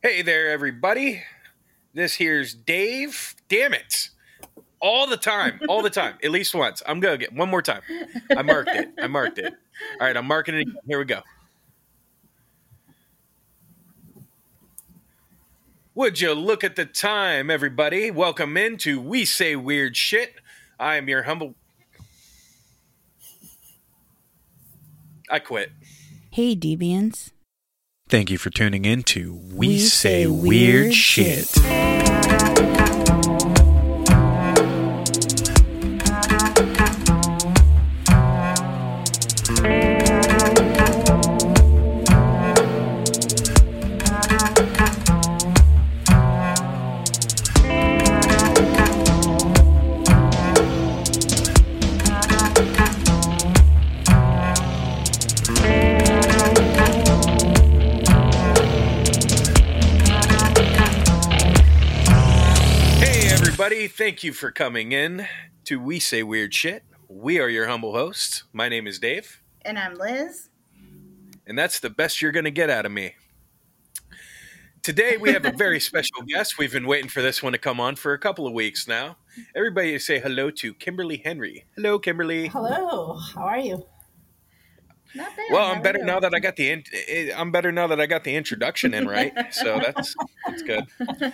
Hey there, everybody. This here's Dave. Damn it. All the time. All the time. At least once. I'm going to get one more time. I marked it. I marked it. All right, I'm marking it again. Here we go. Would you look at the time, everybody? Welcome into We Say Weird Shit. I am your humble. I quit. Hey, Deviants. Thank you for tuning in to We, We Say, Weird, Weird Shit. Hey, for coming in to We Say Weird Shit. We are your humble hosts. My name is Dave, And I'm Liz. and that's the best you're going to get out of me. Today, we have a very special guest. We've been waiting for this one to come on for a couple of weeks now. Everybody say hello to Kimberly Henry. Hello, Kimberly. Hello, how are you? Not bad. Well, I'm better you? now that I got the in- eh, I'm better now that I got the introduction in right. So that's that's good.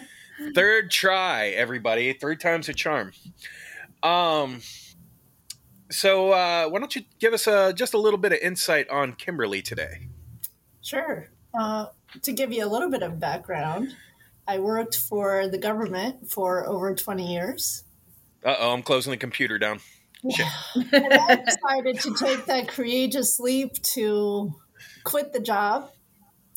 Third try, everybody. Three times a charm. Um. So uh, why don't you give us a, just a little bit of insight on Kimberly today? Sure. Uh, to give you a little bit of background, I worked for the government for over 20 years. Uh oh, I'm closing the computer down. Shit. And I decided to take that courageous leap to quit the job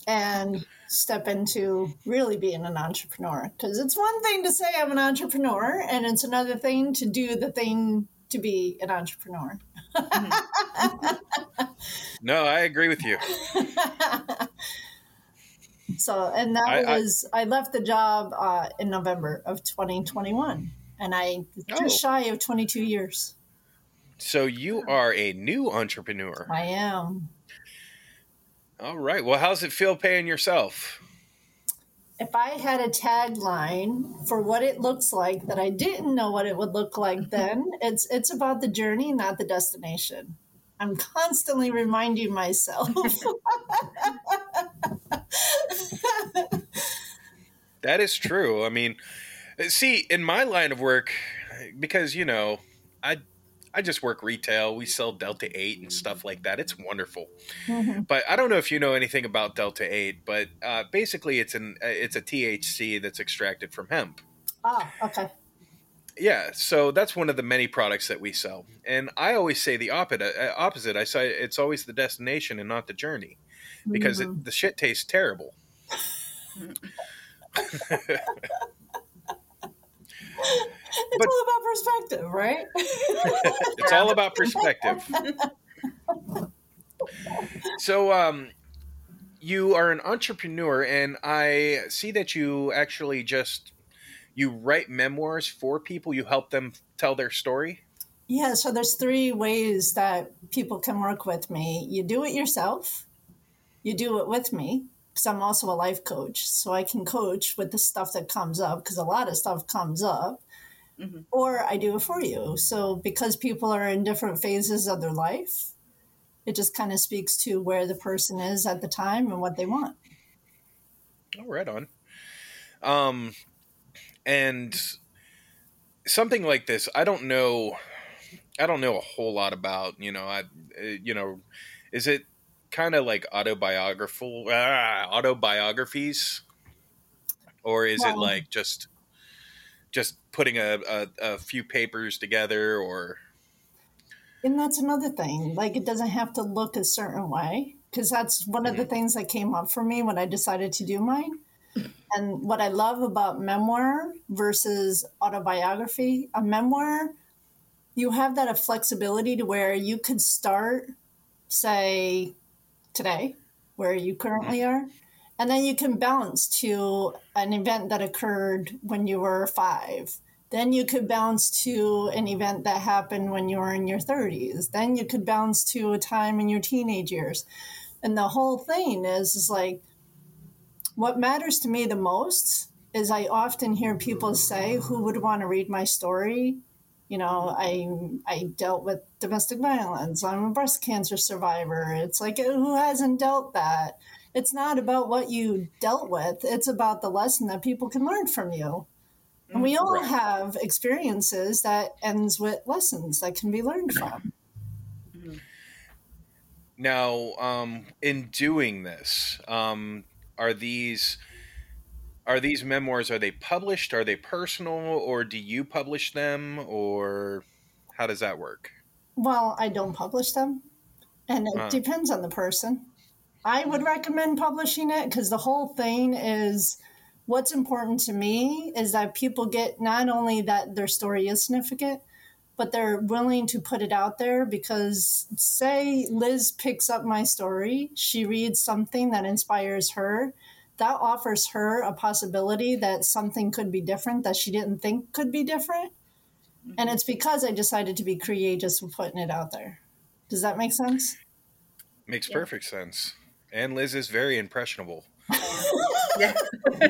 and step into really being an entrepreneur. Because it's one thing to say I'm an entrepreneur, and it's another thing to do the thing to be an entrepreneur. No, I agree with you. so and that I- I- was I, left the job uh, in November of 2021 and I Oh. just shy of 22 years. So you are a new entrepreneur. I am. All right. Well, how's it feel paying yourself? If I had a tagline for what it looks like that I didn't know what it would look like then, it's it's about the journey, not the destination. I'm constantly reminding myself. That is true. I mean, see, in my line of work, because you know, I I just work retail. We sell Delta Eight and stuff like that. It's wonderful. Mhm. But I don't know if you know anything about Delta Eight, but uh, basically, it's an uh, it's a THC that's extracted from hemp. Ah, okay. Yeah, so that's one of the many products that we sell, and I always say the opposite. Uh, opposite, I say it's always the destination and not the journey, because Mhm. it, the shit tastes terrible. it's but- all about perspective, right? it's all about perspective. so, um, you are an entrepreneur, and I see that you actually just you write memoirs for people. You help them tell their story. Yeah, so there's three ways that people can work with me. You do it yourself, you do it with me, because I'm also a life coach. So I can coach with the stuff that comes up, because a lot of stuff comes up, Mhm. or I do it for you. So because people are in different phases of their life, it just kind of speaks to where the person is at the time and what they want. Oh, right on. Um, and something like this, I don't know. I don't know a whole lot about. You know, I, uh, you know, is it kind of like autobiographical ah, autobiographies, or is it like just just putting a, a, a few papers together, or And that's another thing. Like, it doesn't have to look a certain way because that's one of the things that came up for me when I decided to do mine. And what I love about memoir versus autobiography, a memoir, you have that flexibility to where you could start, say, today, where you currently mm-hmm. are, and then you can bounce to an event that occurred when you were five Then you could bounce to an event that happened when you were in your 30s. Then you could bounce to a time in your teenage years. And the whole thing is, is like what matters to me the most is I often hear people say, "Who would want to read my story?" You know, I I dealt with domestic violence. I'm a breast cancer survivor. It's like who hasn't dealt that? It's not about what you dealt with. It's about the lesson that people can learn from you. And we all Right. have experiences that ends with lessons that can be learned from. Now, um, in doing this, um, are these are these memoirs are they published? Are they personal, or do you publish them, or how does that work? Well, I don't publish them, and it Huh. depends on the person. I would recommend publishing it because the whole thing is what's important to me is that people get not only that their story is significant, but they're willing to put it out there because, say, Liz picks up my story, she reads something that inspires her. That offers her a possibility that something could be different that she didn't think could be different. And it's because I decided to be courageous with putting it out there. Does that make sense? Makes Yeah. perfect sense. And Liz is very impressionable. Yeah.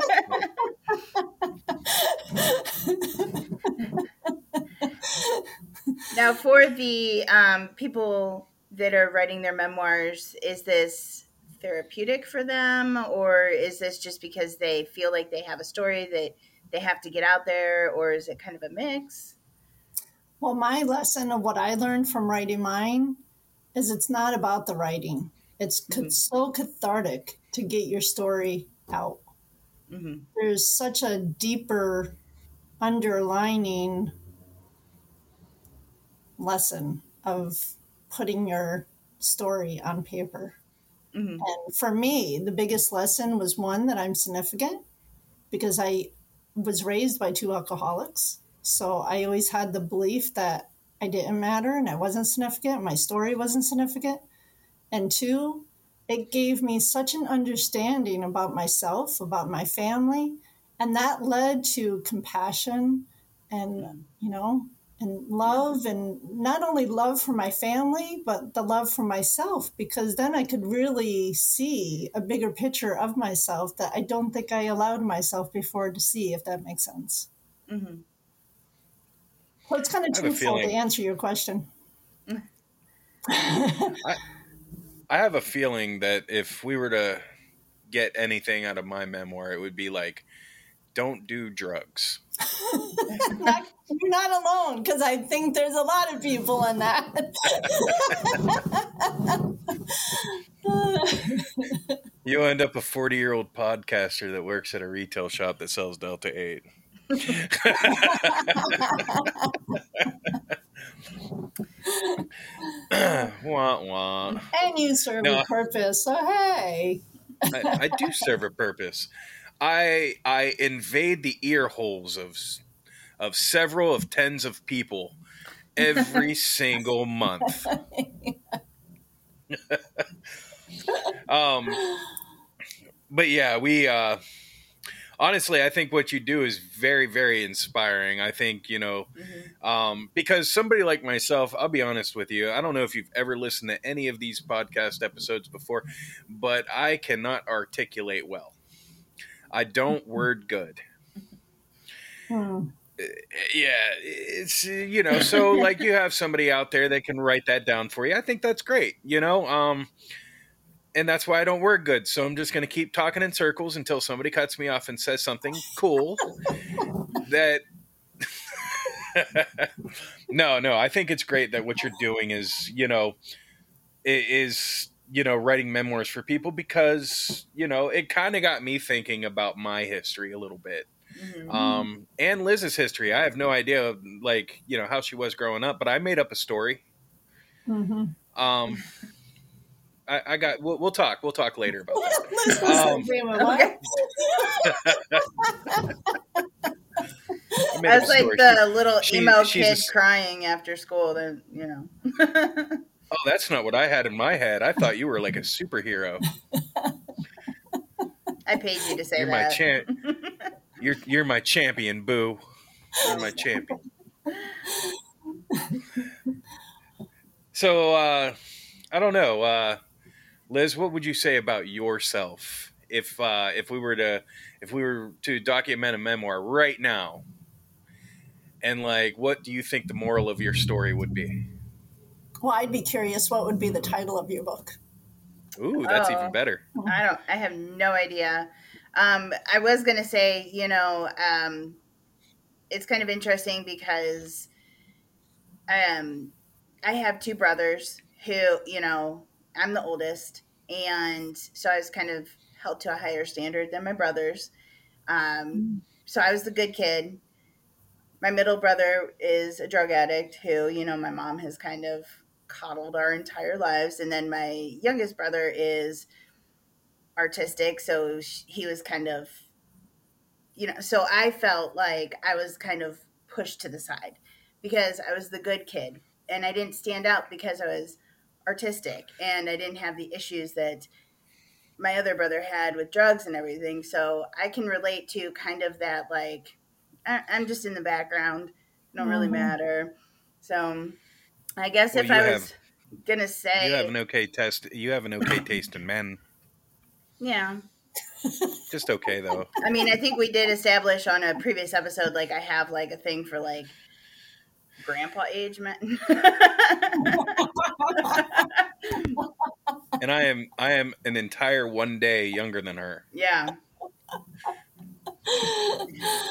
now, for the um, people that are writing their memoirs, is this therapeutic for them, or is this just because they feel like they have a story that they have to get out there, or is it kind of a mix? Well, my lesson of what I learned from writing mine is it's not about the writing. It's Mhm. so cathartic to get your story out. hmm There's such a deeper underlining lesson of putting your story on paper. Hmm And for me, the biggest lesson was one that I'm significant because I was raised by two alcoholics. So I always had the belief that I didn't matter and I wasn't significant, my story wasn't significant. And two, it gave me such an understanding about myself, about my family, and that led to compassion and, you know, and love and not only love for my family but the love for myself because then i could really see a bigger picture of myself that i don't think i allowed myself before to see if that makes sense. Hmm so it's kind of I have a truthful to answer your question. I have a feeling that if we were to get anything out of my memoir, it would be like, don't do drugs. Not- you're not alone because i think there's a lot of people in that You'll end up a 40 year old podcaster that works at a retail shop that sells Delta 8. wah, wah. and you serve No. a purpose so hey I, I do serve a purpose. I I invade the ear holes of of several of tens of people every single month. um, but yeah, we uh, honestly, I think what you do is very very inspiring. I think you know hmm um, because somebody like myself, I'll be honest with you, I don't know if you've ever listened to any of these podcast episodes before, but I cannot articulate well. I don't word good. Hmm. Yeah, it's you know, so like you have somebody out there that can write that down for you. I think that's great, you know. Um, and that's why I don't word good. So I'm just going to keep talking in circles until somebody cuts me off and says something cool that no, no, I think it's great that what you're doing is, you know, is you know writing memoirs for people because you know it kind of got me thinking about my history a little bit hmm um and liz's history i have no idea of like you know how she was growing up but i made up a story Mhm. um i, I got we'll, we'll talk we'll talk later about that Liz was Um, in? I I was like story. the little She- emo she's a kid crying after school. Then you know. oh that's not what i had in my head. I thought you were like a superhero. I paid you to say you're my that. champ. You're you're my champion boo. You're my champion. So uh i don't know uh liz what would you say about yourself if uh, if we were to if we were to document a memoir right now, and like, what do you think the moral of your story would be? Well, I'd be curious what would be the title of your book. Ooh, that's Oh. even better. I don't. I have no idea. Um, I was gonna say, you know, um, it's kind of interesting because, um, I have two brothers who, you know, I'm the oldest, and so I was kind of held to a higher standard than my brothers. Um, so I was the good kid. My middle brother is a drug addict who, you know, my mom has kind of coddled our entire lives, and then my youngest brother is artistic so he was kind of you know so i felt like i was kind of pushed to the side because i was the good kid and i didn't stand out because i was artistic and i didn't have the issues that my other brother had with drugs and everything. So i can relate to kind of that like I- i'm just in the background don't really Mhm. matter. So i guess Well, if i have- was gonna say You have an okay test. You have an okay taste in men. yeah Just okay though. I mean, I think we did establish on a previous episode, like I have like a thing for like grandpa age men. And I am I am an entire one day younger than her. yeah.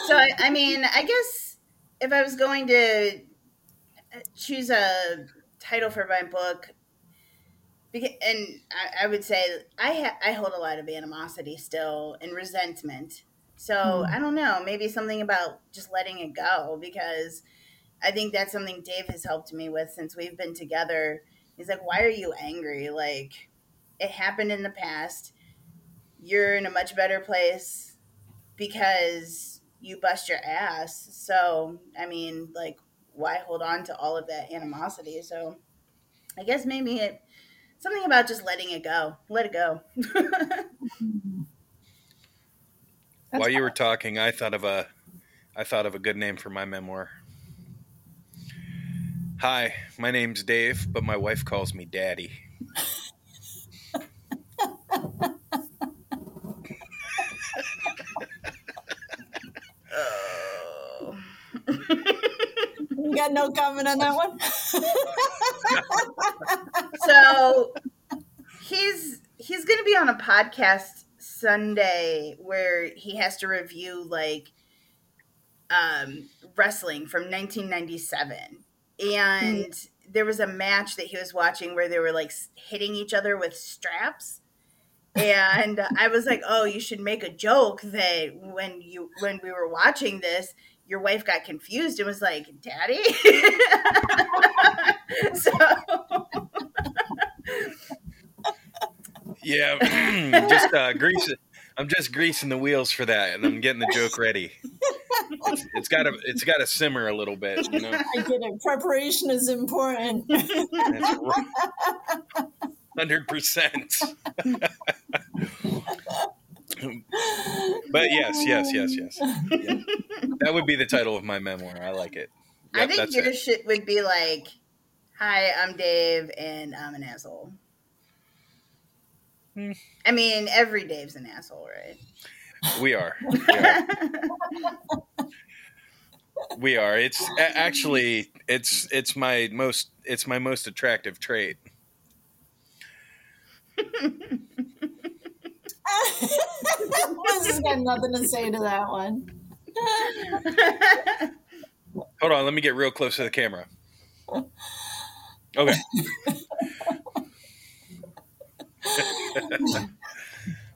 So I, I mean, I guess if I was going to choose a title for my book, and I, would say I ha- I hold a lot of animosity still and resentment. So Hmm. I don't know, maybe something about just letting it go because I think that's something Dave has helped me with since we've been together. He's like, "Why are you angry? Like it happened in the past. You're in a much better place because you bust your ass. So, I mean, like why hold on to all of that animosity? So, I guess maybe it something about just letting it go. Let it go. While you were talking, I thought of a I thought of a good name for my memoir. Hi, my name's Dave, but my wife calls me Daddy. got no comment on that one? so he's he's going to be on a podcast Sunday where he has to review like um, wrestling from 1997, and there was a match that he was watching where they were like hitting each other with straps. And I was like, "Oh, you should make a joke that when you when we were watching this, your wife got confused and was like, "Daddy." so Yeah, just uh, grease it. I'm just greasing the wheels for that, and I'm getting the joke ready. It's, it's got to it's got to simmer a little bit, you know. I get it. Preparation is important. That's Hundred percent. But yes, yes, yes, yes. Yeah. That would be the title of my memoir. I like it. I think that's your it. shit would be like, "Hi, I'm Dave, and I'm an asshole." Hmm. I mean, every Dave's an asshole, right? We are. We are. We are. It's actually it's it's my most it's my most attractive trait. Liz has got nothing to say to that one. Hold on, let me get real close to the camera. Okay.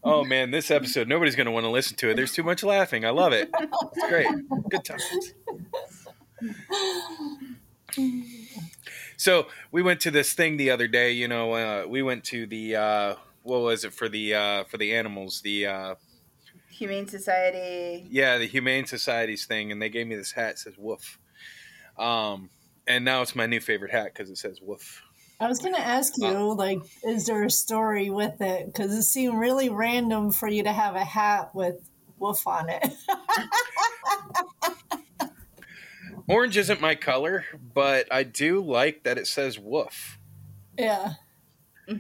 oh man, this episode nobody's going to want to listen to it. There's too much laughing. I love it. It's great. Good times. So we went to this thing the other day. You know, uh, we went to the uh, what was it for the uh, for the animals? The uh, Humane Society. yeah, the Humane Society's thing, and they gave me this hat that says "woof," um, and now it's my new favorite hat because it says "woof." I was going to ask you, like, is there a story with it? Because it seemed really random for you to have a hat with "Woof" on it. Orange isn't my color, but I do like that it says "woof." yeah.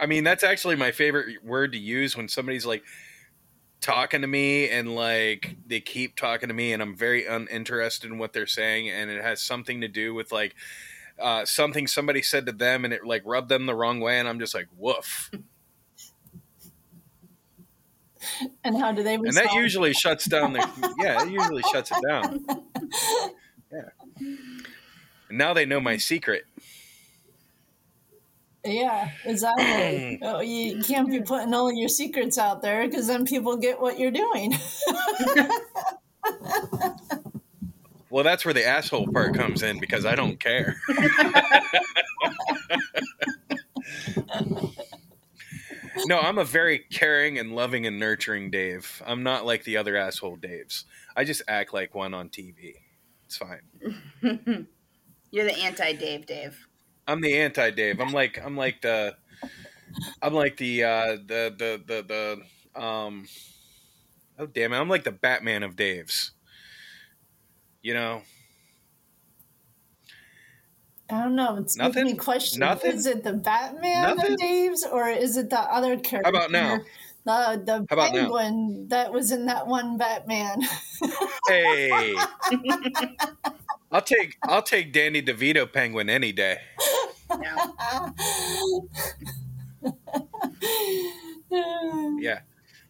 I mean, that's actually my favorite word to use when somebody's like talking to me and like they keep talking to me and I'm very uninterested in what they're saying and it has something to do with like uh, something somebody said to them and it like rubbed them the wrong way and I'm just like woof. And how do they respond? And that usually shuts down the yeah, it usually shuts it down. Yeah. And now they know my secret. Yeah, exactly. Mm. oh, you can't be putting all your secrets out there because then people get what you're doing. well, that's where the asshole part comes in because I don't care. no, I'm a very caring and loving and nurturing Dave. I'm not like the other asshole Daves. I just act like one on TV. It's fine. You're the anti Dave Dave. I'm the anti Dave. I'm like I'm like the I'm like the uh the the the the um oh damn it, I'm like the Batman of Dave's. You know? I don't know. It's nothing. Me question: Nothing. Is it the Batman Nothing? of Dave's, or is it the other character? How about now? The the How about penguin now? that was in that one Batman. hey, I'll take I'll take Danny DeVito penguin any day. yeah.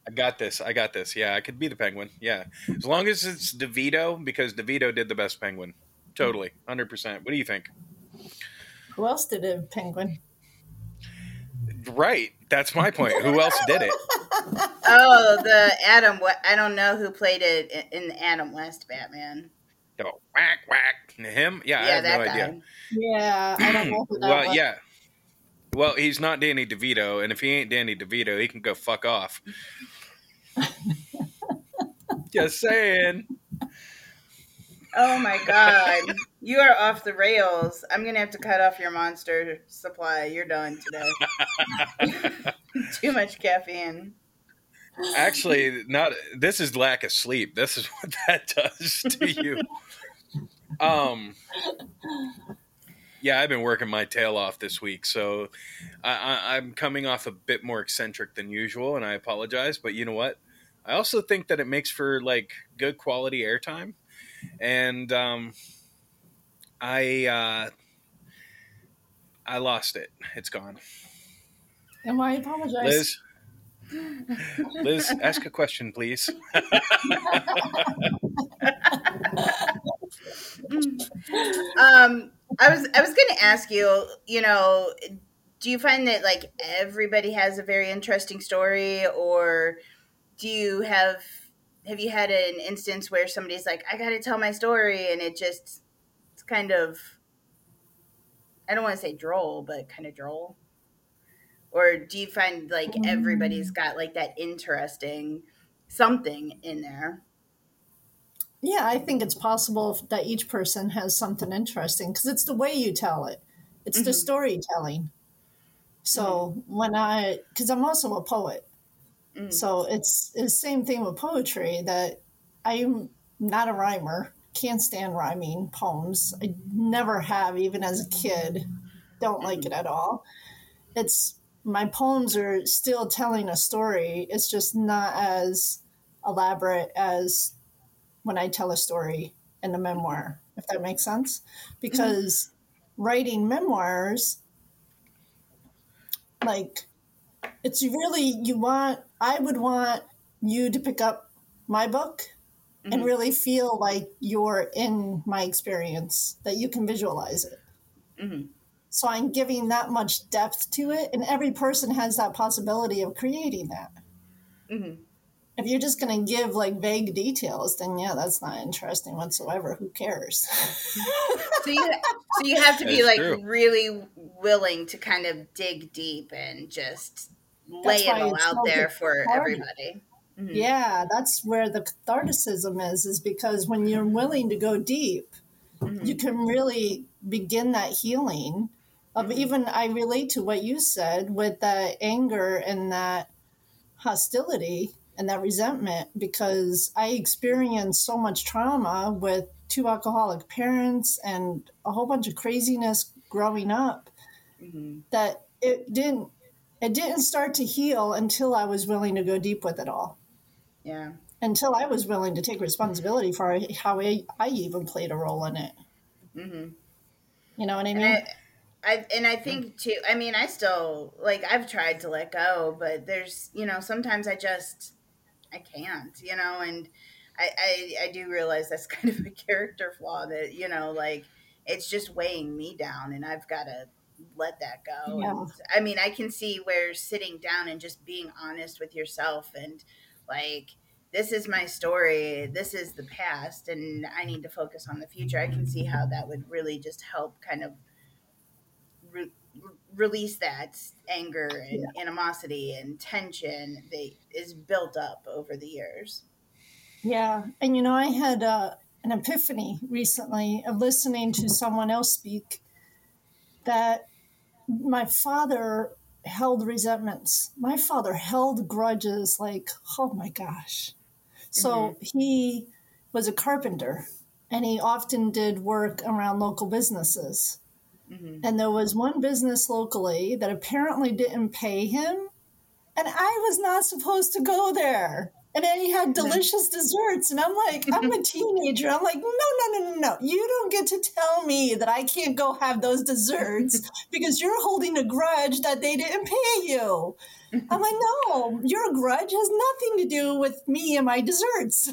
I got this. I got this. Yeah, I could be the penguin. Yeah. As long as it's DeVito, because DeVito did the best penguin. Totally. 100%. What do you think? Who else did a penguin? Right. That's my point. Who else did it? Oh, the Adam. I don't know who played it in the Adam West Batman. Oh, whack whack. Him? Yeah, yeah I have no guy. idea. Yeah, I don't know. well, was. yeah. Well, he's not Danny DeVito, and if he ain't Danny DeVito, he can go fuck off. Just saying. Oh my god. You are off the rails. I'm gonna have to cut off your monster supply. You're done today. Too much caffeine. Actually, not this is lack of sleep. This is what that does to you. um yeah, I've been working my tail off this week, so I, am coming off a bit more eccentric than usual, and I apologize. But you know what? I also think that it makes for like good quality airtime, and um, I uh, I lost it. It's gone. And why apologize? Liz, Liz, ask a question, please. um, I was I was going to ask you, you know, do you find that like everybody has a very interesting story, or do you have have you had an instance where somebody's like, I got to tell my story, and it just it's kind of I don't want to say droll, but kind of droll. Or do you find like everybody's got like that interesting something in there? Yeah, I think it's possible that each person has something interesting because it's the way you tell it. It's mm-hmm. the storytelling. So mm-hmm. when I, because I'm also a poet, mm-hmm. so it's, it's the same thing with poetry that I'm not a rhymer, can't stand rhyming poems. I never have, even as a kid. Don't like it at all. It's my poems are still telling a story. It's just not as elaborate as when I tell a story in a memoir, if that makes sense. Because mm-hmm. writing memoirs, like, it's really, you want, I would want you to pick up my book mm-hmm. and really feel like you're in my experience, that you can visualize it. Mm-hmm. So I'm giving that much depth to it, and every person has that possibility of creating that. Mm-hmm if you're just going to give like vague details, then yeah, that's not interesting whatsoever. Who cares? so you so you have to be like true. really willing to kind of dig deep and just lay it all out so there for everybody. Mm-hmm. Yeah, that's where the catharticism is, is because when you're willing to go deep, mm-hmm. you can really begin that healing of mm-hmm. even I relate to what you said with that anger and that hostility and that resentment because I experienced so much trauma with two alcoholic parents and a whole bunch of craziness growing up mm-hmm. that it didn't it didn't start to heal until I was willing to go deep with it all. Yeah. Until I was willing to take responsibility for how I, I even played a role in it. Mm-hmm. You know what I mean? And I, I, and I think too. I mean, I still like. I've tried to let go, but there's, you know, sometimes I just, I can't. You know, and I, I, I do realize that's kind of a character flaw that you know, like it's just weighing me down, and I've got to let that go. Yeah. And, I mean, I can see where sitting down and just being honest with yourself and like this is my story this is the past and i need to focus on the future i can see how that would really just help kind of release that anger and animosity and tension that is built up over the years Yeah. And you know, I had uh, an epiphany recently of listening to someone else speak that my father held resentments. My father held grudges like, oh my gosh. So he was a carpenter and he often did work around local businesses. Mhm. And there was one business locally that apparently didn't pay him. And I was not supposed to go there. And then he had delicious desserts. And I'm like, I'm a teenager. I'm like, no, no, no, no, no. You don't get to tell me that I can't go have those desserts because you're holding a grudge that they didn't pay you. I'm like, no, your grudge has nothing to do with me and my desserts.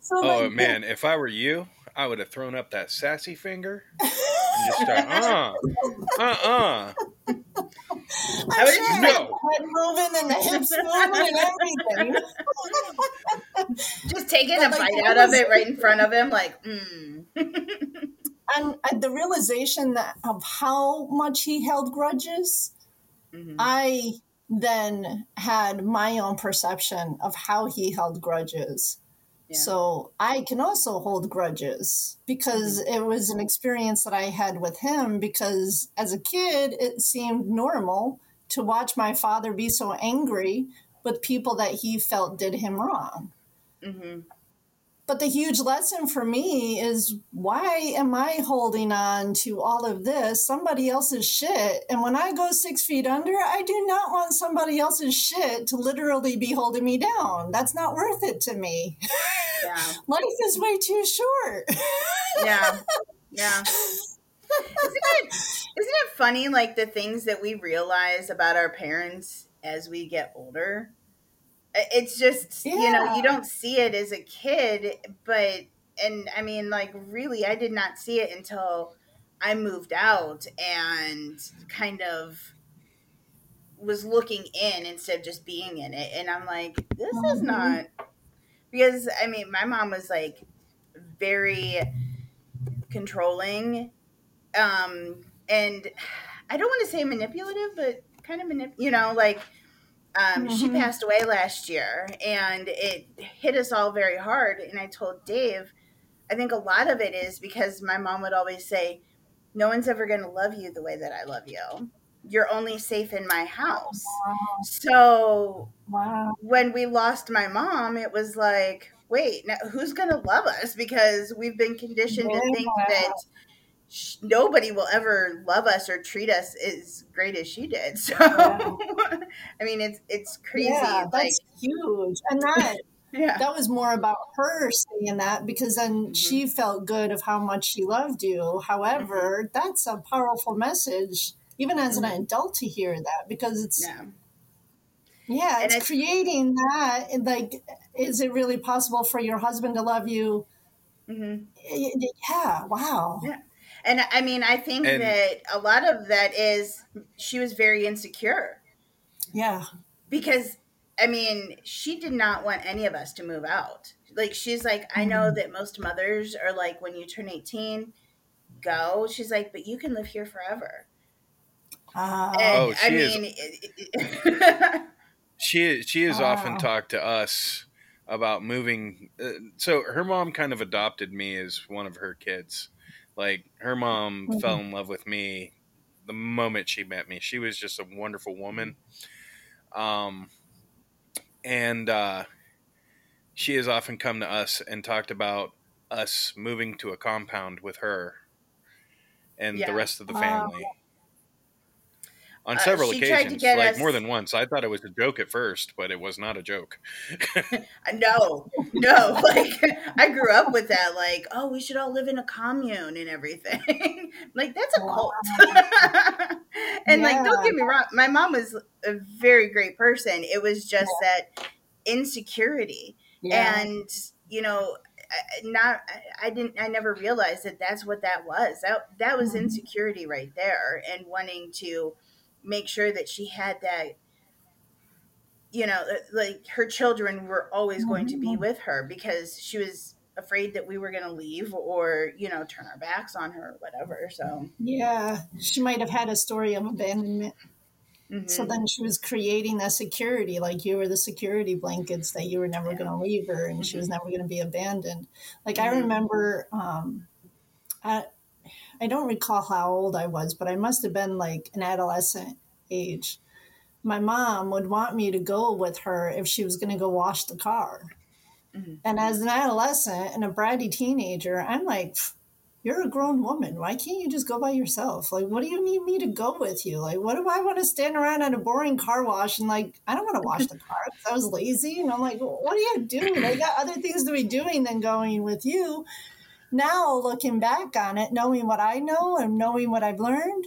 so Oh like, man, if I were you, I would have thrown up that sassy finger and just start, uh, uh, uh. I'm I would sure just No. head moving and the hips moving and everything. just taking But, a like, bite that out of it right in front of him like mm. and uh, the realization that of how much he held grudges, Mhm. I then had my own perception of how he held grudges. Yeah. So I can also hold grudges because it was an experience that I had with him. Because as a kid, it seemed normal to watch my father be so angry with people that he felt did him wrong. Mhm. But the huge lesson for me is why am I holding on to all of this, somebody else's shit? And when I go six feet under, I do not want somebody else's shit to literally be holding me down. That's not worth it to me. yeah Life is way too short. yeah yeah isn't it isn't it funny like the things that we realize about our parents as we get older it's just you know you don't see it as a kid but and i mean like really i did not see it until i moved out and kind of was looking in instead of just being in it and i'm like this is Mhm. not because i mean my mom was like very controlling um and i don't want to say manipulative but kind of manip- you know like um she Mhm. passed away last year and it hit us all very hard and i told dave i think a lot of it is because my mom would always say no one's ever going to love you the way that i love you you're only safe in my house so Wow. when we lost my mom, it was like, wait, now who's going to love us? Because we've been conditioned to think that nobody will ever love us or treat us as great as she did. So, Yeah. I mean, it's it's crazy. Yeah, like, huge. And that yeah, that was more about her saying that because then Mhm. she felt good of how much she loved you. However, that's a powerful message, even as an adult, to hear that because it's yeah, yeah, it's it's- creating that. Like, is it really possible for your husband to love you? hmm y- Yeah. Wow. Yeah. And I mean, I think And- that a lot of that is she was very insecure Yeah. because I mean, she did not want any of us to move out. Like she's like, I know that most mothers are like when you turn 18, go. She's like, but you can live here forever. Uh, And Oh, I she is- mean, it, it, She she has often talked to us about moving. Uh, so her mom kind of adopted me as one of her kids. Like her mom Mhm. fell in love with me the moment she met me. She was just a wonderful woman. Um, and uh, she has often come to us and talked about us moving to a compound with her and Yeah. the rest of the Wow. family. On Uh, several she tried to occasions, get like us- more than once. I thought it was a joke at first, but it was not a joke. No, no. Like I grew up with that. Like, oh, we should all live in a commune and everything. like that's a cult. and like, don't get me wrong. My mom was a very great person. It was just that insecurity, Yeah. and you know, I- not. I- I didn't. I never realized that that's what that was. That that was Mhm. insecurity right there, and wanting to make sure that she had that you know, uh, like her children were always going to be Mhm. with her because she was afraid that we were going to leave or, you know, turn our backs on her or whatever. So, yeah. She might have had a story of abandonment. mhm. So then she was creating that security, like you were the security blankets that you were never going to leave her and she was never going to be abandoned. Like I Mhm. remember, um, I, I don't recall how old I was, but I must have been like an adolescent age. My mom would want me to go with her if she was going to go wash the car. Mhm. And as an adolescent and a bratty teenager, I'm like, you're a grown woman. Why can't you just go by yourself? Like, what do you need me to go with you? Like, what do I want to stand around at a boring car wash and like, I don't want to wash the car 'cause I was lazy. And I'm like, well, what are you doing? I got other things to be doing than going with you. Now, looking back on it, knowing what I know and knowing what I've learned,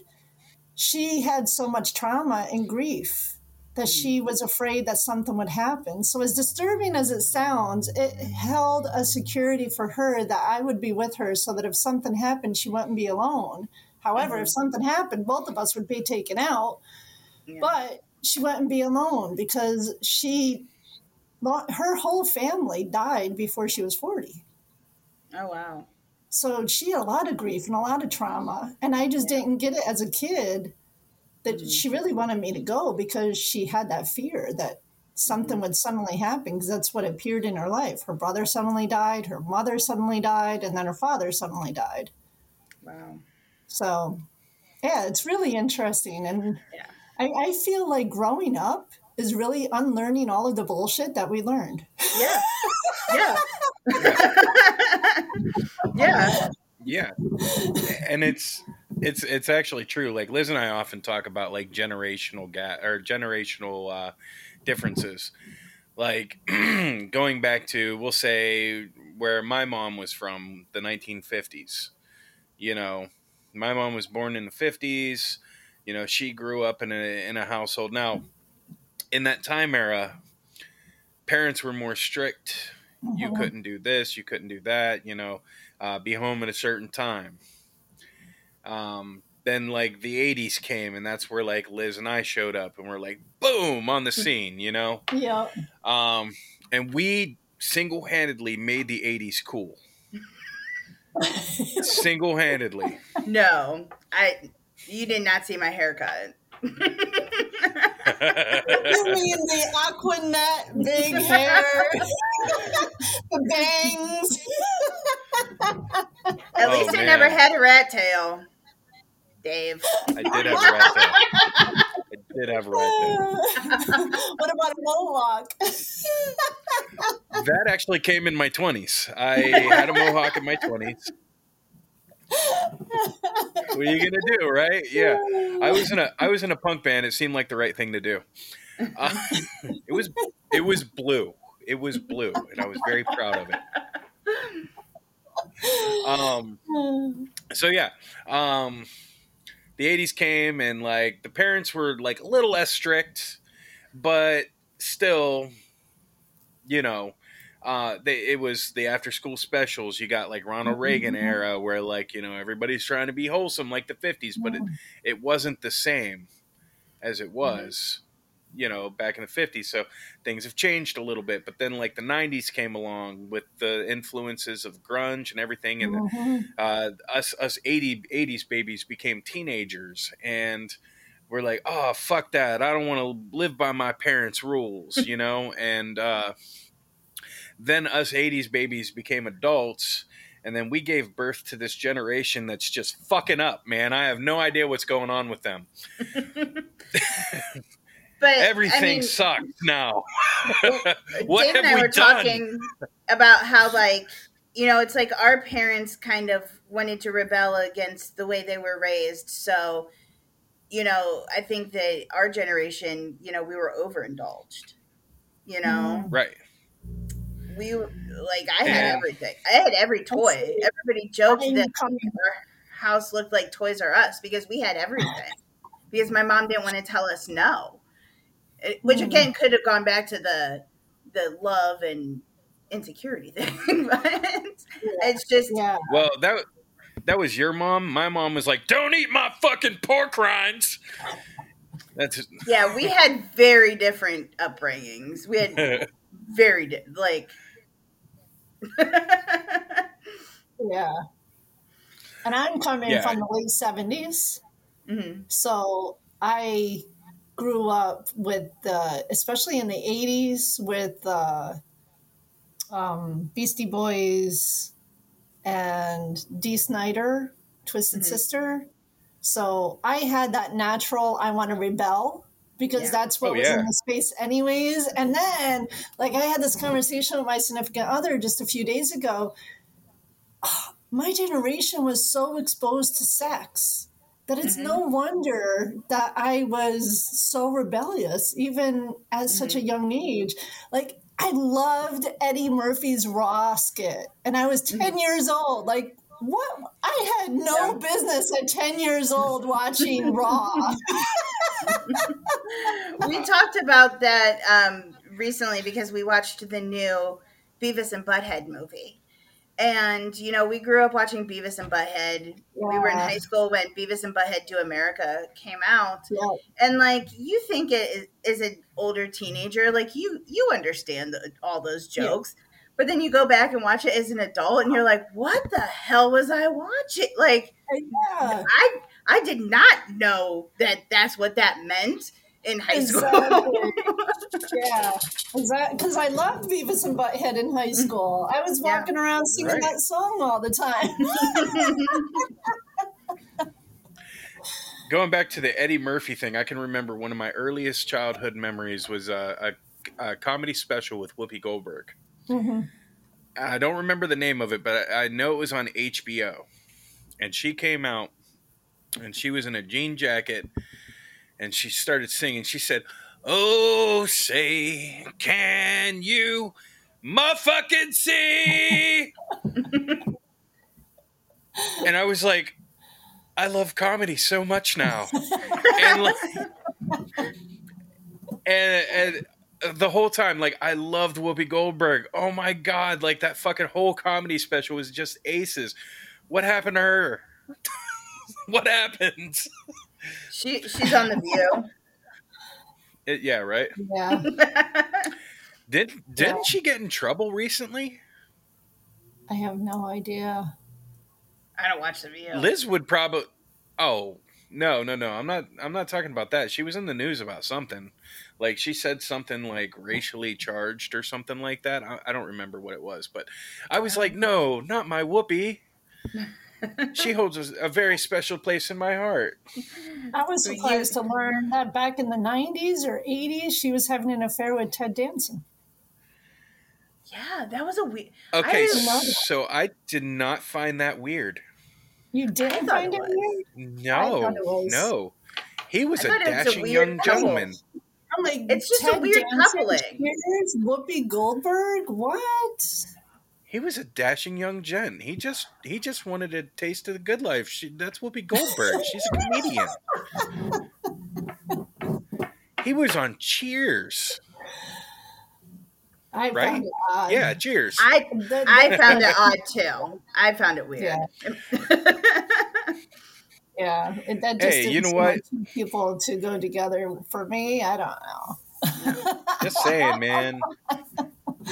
she had so much trauma and grief that she mm. was afraid that something would happen. So, as disturbing as it sounds, it held a security for her that I would be with her so that if something happened, she wouldn't be alone. However, if mm-hmm. something happened, both of us would be taken out, Yeah. but she wouldn't be alone because she, her whole family died before she was 40. oh, wow. So she had a lot of grief and a lot of trauma. And I just didn't get it as a kid that Mhm. she really wanted me to go because she had that fear that something Mm-hmm. would suddenly happen because that's what appeared in her life. Her brother suddenly died, her mother suddenly died, and then her father suddenly died. Wow. So, yeah, it's really interesting. And Yeah. I, I feel like growing up is really unlearning all of the bullshit that we learned. Yeah. Yeah. yeah. Yeah, and it's it's it's actually true. Like Liz and I often talk about like generational gap or generational uh, differences. Like going back to we'll say where my mom was from, the 1950s. You know, my mom was born in the 50s. You know, she grew up in a in a household. Now, in that time era, parents were more strict. You Mhm. couldn't do this. You couldn't do that. You know, uh, be home at a certain time. Um, then like the 80s came, and that's where like Liz and I showed up, and we're like, boom, on the scene. You know, Yeah. um, and we single handedly made the 80s cool. single handedly. No, I. You did not see my haircut. You mean the Aquanet big hair, the bangs? At Oh, least I never had a rat tail, Dave. I did have a rat tail. I did have a rat tail. what about a mohawk? That actually came in my 20s. I had a mohawk in my 20s. What are you gonna do, right? Yeah, I was in a I was in a punk band. It seemed like the right thing to do. Uh, it was it was blue. It was blue, and I was very proud of it. Um, so yeah, um, the '80s came, and like the parents were like a little less strict, but still, you know, uh, they it was the after school specials. You got like Ronald Reagan era, where like you know everybody's trying to be wholesome like the '50s, but it, it wasn't the same as it was. You know, back in the 50s. So things have changed a little bit. But then, like, the 90s came along with the influences of grunge and everything. And Mhm. uh, us us 80, 80s babies became teenagers and we're like oh fuck that i don't want to live by my parents rules you know and uh, then us 80s babies became adults and then we gave birth to this generation that's just fucking up man. I have no idea what's going on with them. But everything I mean, sucks now. what Dave and have I we were done? talking about how like you know it's like our parents kind of wanted to rebel against the way they were raised. So you know, I think that our generation, you know, we were overindulged. You know, mm. Right. We like I had And- everything. I had every toy. Everybody joked I'm that coming- our house looked like Toys R Us because we had everything. because my mom didn't want to tell us no, It- which Mhm. again could have gone back to the the love and insecurity thing. but it's just Yeah. Well, that that was your mom. My mom was like, "Don't eat my fucking pork rinds." That's yeah, we had very different upbringings. We had very di- like. Yeah. And I'm coming Yeah. from the late 70s. Mhm. So I grew up with the, especially in the 80s, with uh, um, Beastie Boys and Dee Snider, Twisted Mhm. Sister. So I had that natural, I want to rebel because Yeah. that's what Oh, was yeah. in the space, anyways. And then, like, I had this conversation with my significant other just a few days ago. My generation was so exposed to sex that it's no mm-hmm. wonder that I was so rebellious, even at such a mm-hmm. young age. Like, I loved Eddie Murphy's Raw skit, and I was 10 mm-hmm. years old. Like, what? I had no Yeah. business at 10 years old watching Raw. we talked about that um, recently because we watched the new Beavis and Butthead movie. And, you know, we grew up watching Beavis and Butthead. We were in high school when Beavis and Butthead Do America came out. Yeah. And, like, you think it is, is an older teenager. Like, you you understand the, all those jokes. But then you go back and watch it as an adult and you're like, what the hell was I watching? Like, Yeah. I I did not know that that's what that meant in high school. Yeah, because I loved Beavis and Butthead in high school. I was Yeah. walking around singing Right. that song all the time. going back to the Eddie Murphy thing. I can remember one of my earliest childhood memories was a, a, a comedy special with Whoopi Goldberg. Mhm. I don't remember the name of it, but I know it was on HBO. And she came out and she was in a jean jacket and she started singing. She said, Oh, say, can you motherfucking see? and I was like, I love comedy so much now. and, like, and, and the whole time, like I loved Whoopi Goldberg. Oh my god, like that fucking whole comedy special was just aces. What happened to her? what happened? she she's on the view. It- yeah, right. Yeah, Did didn't Yeah. she get in trouble recently? I have no idea. I don't watch the view. Liz would probably. Oh no, no, no! I'm not. I'm not talking about that. She was in the news about something. Like she said something like racially charged or something like that. I, I don't remember what it was, but I was like, no, not my Whoopi. she holds a, a very special place in my heart. I was So you- surprised to learn that back in the 90s or 80s, she was having an affair with Ted Danson. Yeah, that was a weird. Okay, didn't so I did not find that weird. You didn't find it it weird? No, thought it was. no, he was I a thought it was a dashing weird young couple. gentleman. I'm like, It's just a weird Danson coupling. cheers? Whoopi Goldberg? What? He was a dashing young gent. He just he just wanted a taste of the good life. She, that's Whoopi Goldberg. She's a comedian. he was on Cheers. I Right? found it odd. Yeah, Cheers. I I found it odd too. I found it weird. Yeah, it, that just Hey, didn't you know what? people to go together for me. I don't know. Just saying, man.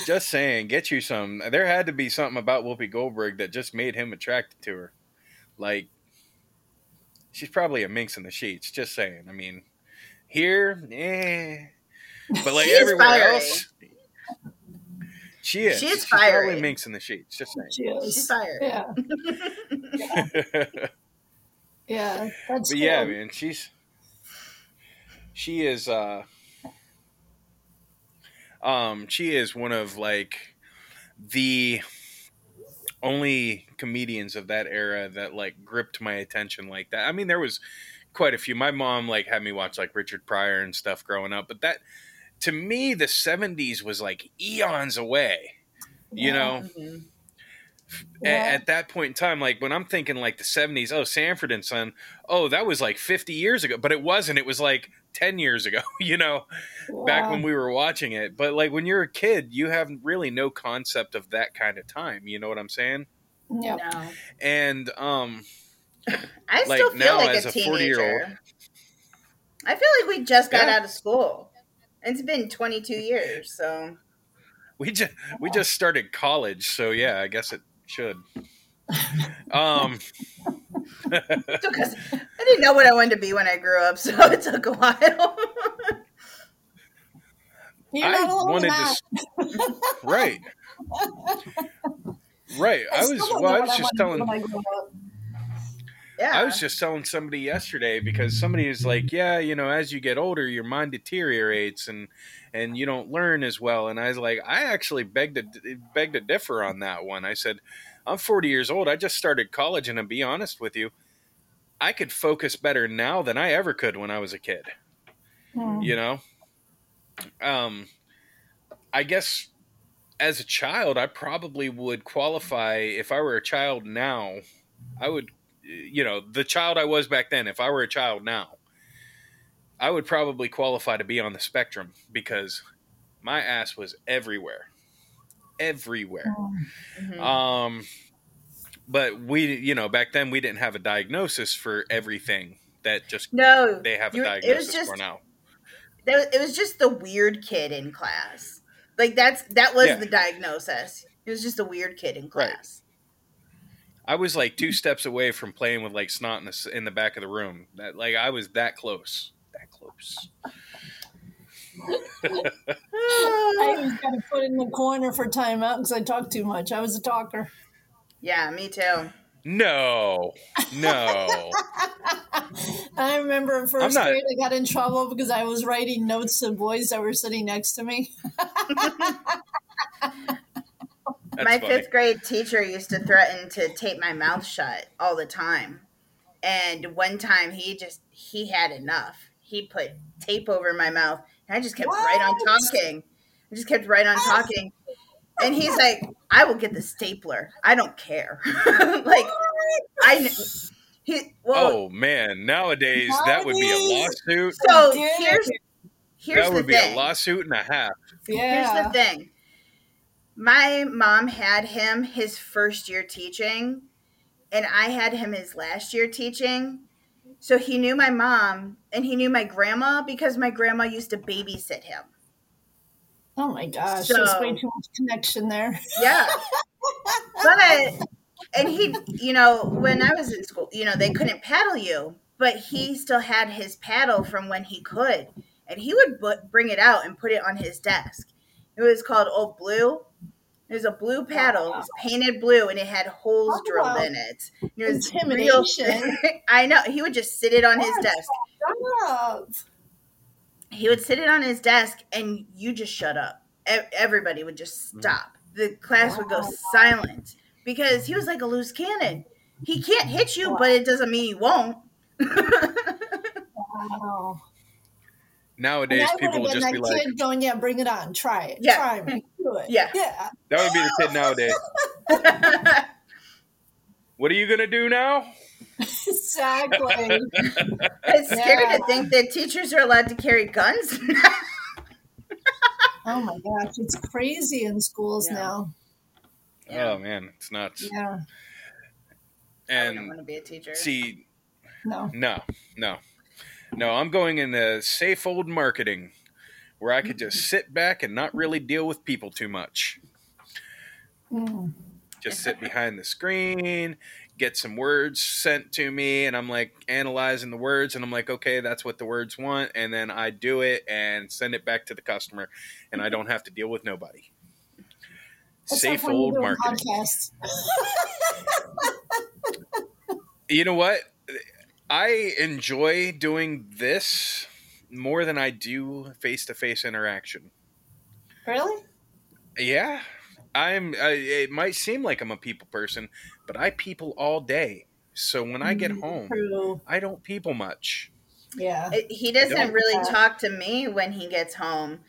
Just saying. Get you some. There had to be something about Whoopi Goldberg that just made him attracted to her. Like, she's probably a minx in the sheets. Just saying. I mean, here, eh. But like She's everywhere fiery. else, she is. She is She's probably fiery. minx in the sheets. Just saying. She is. She's fired. Yeah, saying. yeah, that's But yeah, man, she's she is uh um she is one of like the only comedians of that era that like gripped my attention like that. I mean, there was quite a few. My mom like had me watch like Richard Pryor and stuff growing up, but that to me the 70s was like eons away. You know, Mhm. A- Yeah. at, that point in time, like when I'm thinking like the 70s, oh, Sanford and Son, oh, that was like 50 years ago, but it wasn't. It was like 10 years ago, you know, back when we were watching it. But like when you're a kid, you have really no concept of that kind of time. You know what I'm saying? Yep. No. And um, I Like, still feel now like as a a teenager. 40-year-old. I feel like we just got Yeah. out of school. It's been 22 years, so we just we just started college, so yeah, I guess it should. Um, it took us. I didn't know what I wanted to be when I grew up, so it took a while. You're I not alone wanted that. to, right, right. I was well. I was just wanted telling. I yeah, I was just telling somebody yesterday because somebody is like, yeah, you know, as you get older, your mind deteriorates and and you don't learn as well. And I was like, I actually begged to beg to differ on that one. I said, I'm 40 years old. I just started college, and to be honest with you, I could focus better now than I ever could when I was a kid. Hmm. You know, um, I guess as a child, I probably would qualify if I were a child now. I would, you know, the child I was back then. If I were a child now, I would probably qualify to be on the spectrum because my ass was everywhere, everywhere. Mhm. Um, but we, you know, back then we didn't have a diagnosis for everything that just no. they have a you- it was diagnosis just for now. it was just the weird kid in class. Like that's that was Yeah. the diagnosis. It was just a weird kid in Right. class. I was like two steps away from playing with like snot in the, in the back of the room. That like I was that close, that close. I always got to put in the corner for timeout because I talk too much. I was a talker. Yeah, me too. No, no. I remember in first not- grade, I got in trouble because I was writing notes to boys that were sitting next to me. That's my funny. fifth grade teacher used to threaten to tape my mouth shut all the time. And one time he just he had enough. He put tape over my mouth and I just kept right on talking. I just kept right on talking. And he's like, I will get the stapler. I don't care. like I he well Oh man, nowadays that would be a lawsuit. so Did here's it. here's that the would be thing. a lawsuit and a half. Yeah. Here's the thing. My mom had him his first year teaching, and I had him his last year teaching. So he knew my mom and he knew my grandma because my grandma used to babysit him. Oh my gosh, So- there's way too much connection there. Yeah. but and he, you know, when I was in school, you know, they couldn't paddle you, but he still had his paddle from when he could, and he would bu- bring it out and put it on his desk. It was called Old Blue. It was a blue paddle. It was painted blue, and it had holes Talk drilled about in it. It was intimidation. real- I know. He would just sit it on his desk. Stop. He would sit it on his desk, and you just shut up. Everybody would just mm. stop. The class would go silent because he was like a loose cannon. He can't hit you, but it doesn't mean he won't. Wow. Nowadays, I people would will just been be that like, kid going, yeah, bring it on. Try it. Yeah. Try me. Do it. Yeah. Yeah. that would be the kid nowadays. What are you gonna do now? Exactly. it's scary Yeah. to think that teachers are allowed to carry guns. oh my gosh, it's crazy in schools Yeah. now. Oh, yeah. Oh man, it's nuts. Yeah. I don't want to be a teacher. see, No. no, no, no. I'm going in the safe old marketing, where I could just sit back and not really deal with people too much. Mm. Just sit behind the screen, get some words sent to me, and I'm like analyzing the words, and I'm like, okay, that's what the words want, and then I do it and send it back to the customer, and I don't have to deal with nobody. That's Safe old marketing. You know what? I enjoy doing this more than I do face to face interaction. Really? Yeah, I'm. I, it might seem like I'm a people person, but I people all day. So when I get mm, home, True. I don't people much. Yeah. It- he doesn't really Yeah. talk to me when he gets home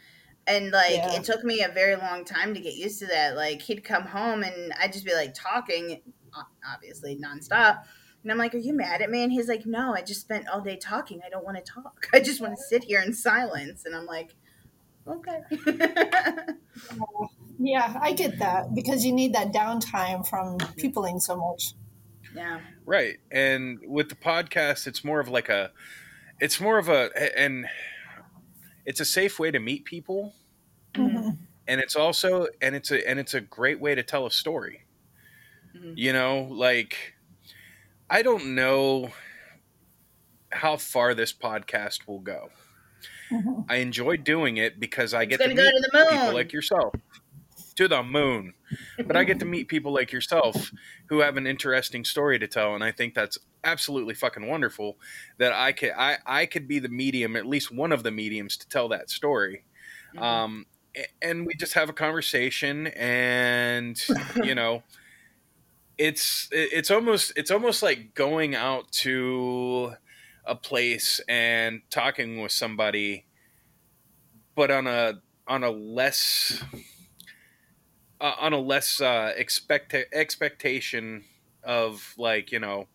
and like Yeah. it took me a very long time to get used to that like he'd come home and i'd just be like talking o- obviously nonstop and i'm like are you mad at me and he's like no i just spent all day talking i don't want to talk i just want to sit here in silence and i'm like okay Yeah, I get that because you need that downtime from peopling so much. yeah Right. And with the podcast, it's more of like a, it's more of a, and it's a safe way to meet people. Mhm. And it's also, and it's a, and it's a great way to tell a story. Mhm. You know, like, I don't know how far this podcast will go. Mhm. I enjoy doing it because I it's get to meet go to the moon people like yourself to the moon but i get to meet people like yourself who have an interesting story to tell and i think that's absolutely fucking wonderful that i could i i could be the medium at least one of the mediums to tell that story Mhm. um and we just have a conversation and you know it's it's almost it's almost like going out to a place and talking with somebody but on a on a less uh, on a less uh, expect expectation of like you know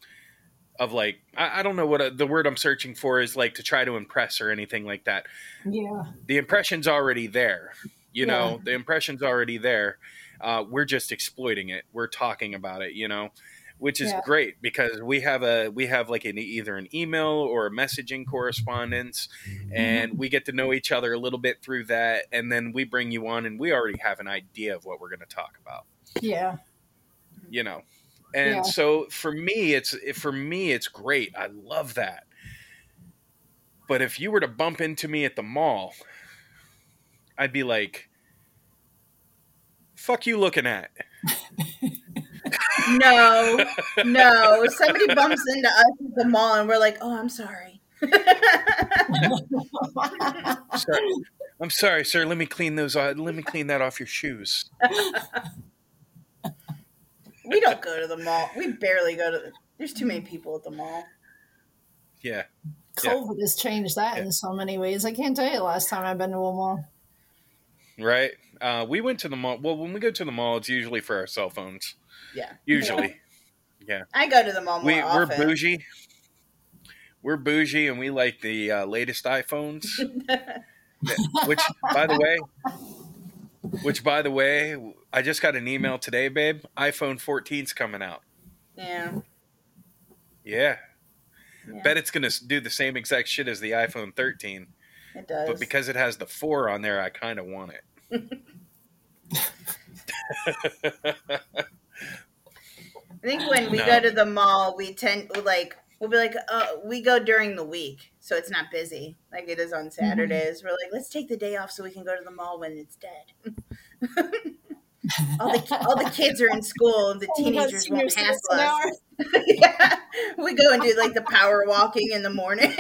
of like I, I don't know what uh the word I'm searching for is like to try to impress or anything like that. Yeah. The impression's already there. You Yeah. know, the impression's already there. Uh, we're just exploiting it. We're talking about it. You know, which is Yeah. great because we have a we have like an either an email or a messaging correspondence, and we get to know each other a little bit through that, and then we bring you on, and we already have an idea of what we're going to talk about Yeah. you know and Yeah. so for me it's for me it's great i love that but if you were to bump into me at the mall i'd be like fuck you looking at? No no. Somebody bumps into us at the mall and we're like oh i'm sorry. Sorry. i'm sorry sir. Let me clean those uh, let me clean that off your shoes. We don't go to the mall. We barely go to the, there's too many people at the mall. Yeah. COVID has changed that in so many ways. I can't tell you the last time I've been to a mall. right uh, we went to the mall well when we go to the mall it's usually for our cell phones. Yeah. Usually. Yeah. i go to the mall more we, we're often. bougie. We're bougie and we like the uh, latest iphones. Which by the way which by the way i just got an email today babe. iphone 14's coming out. Yeah. Yeah, Yeah. bet it's gonna do the same exact shit as the iphone 13 it does. But because it has the 4 on there i kind of want it I think when we No. go to the mall, we tend like we'll be like, uh, we go during the week, so it's not busy like it is on Saturdays. We're like, let's take the day off so we can go to the mall when it's dead. all the all the kids are in school, and the we got teenagers senior won't hassle citizen us. yeah, we go and do like the power walking in the morning.